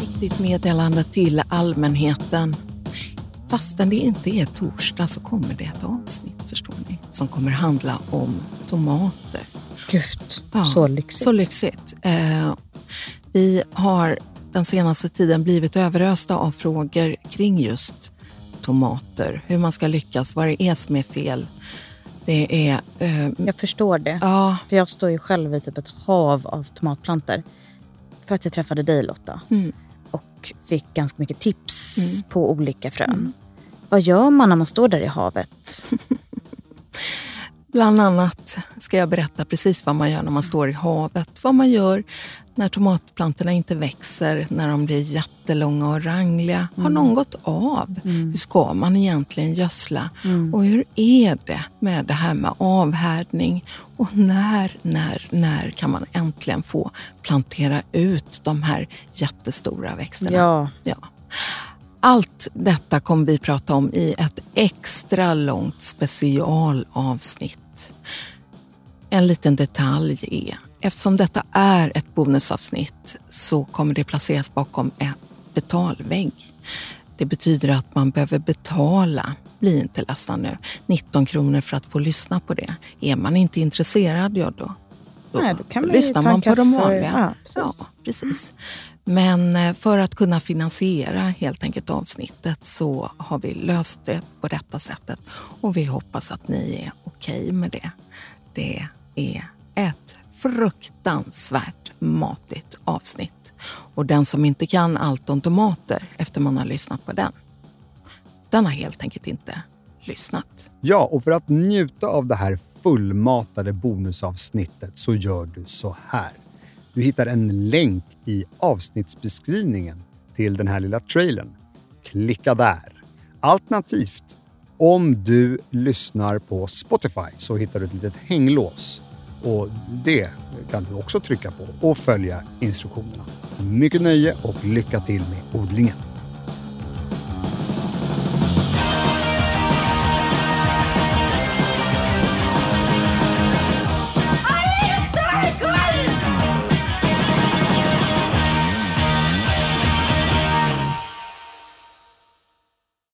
Viktigt meddelande till allmänheten. Fastän det inte är torsdag så kommer det ett avsnitt, förstår ni, som kommer handla om tomater. Gud, så lyxigt. Så lyxigt. Eh, vi har den senaste tiden blivit överösta av frågor kring just tomater. Hur man ska lyckas, vad det är som är fel. Det är... Eh, Jag förstår det. ja, För jag står ju själv i typ ett hav av tomatplantor. För att jag träffade dig Lotta. Mm. Och fick ganska mycket tips på olika frön. Vad gör man när man står där i havet? Bland annat ska jag berätta precis vad man gör när man står i havet. Vad man gör när tomatplantorna inte växer, när de blir jättelånga och rangliga. Har någon gått av? Hur ska man egentligen gödsla? Och hur är det med det här med avhärdning? Och när, när, när kan man äntligen få plantera ut de här jättestora växterna? Ja. Ja. Allt detta kommer vi prata om i ett extra långt specialavsnitt. En liten detalj är, eftersom detta är ett bonusavsnitt så kommer det placeras bakom en betalvägg. Det betyder att man behöver betala, bli inte ledsna nu, 19 kronor för att få lyssna på det. Är man inte intresserad, ja då, då, Nej, då kan man ju lyssnar man på de vanliga. Ja, precis. Ja, precis. Men eh, för att kunna finansiera helt enkelt avsnittet så har vi löst det på detta sättet och vi hoppas att ni är okej med det. Det är ett fruktansvärt matigt avsnitt och den som inte kan allt om tomater efter man har lyssnat på den, den har helt enkelt inte lyssnat. Ja, och för att njuta av det här fullmatade bonusavsnittet så gör du så här. Du hittar en länk i avsnittsbeskrivningen till den här lilla trailern. Klicka där. Alternativt, om du lyssnar på Spotify så hittar du ett litet hänglås. Och det kan du också trycka på och följa instruktionerna. Mycket nöje och lycka till med odlingen.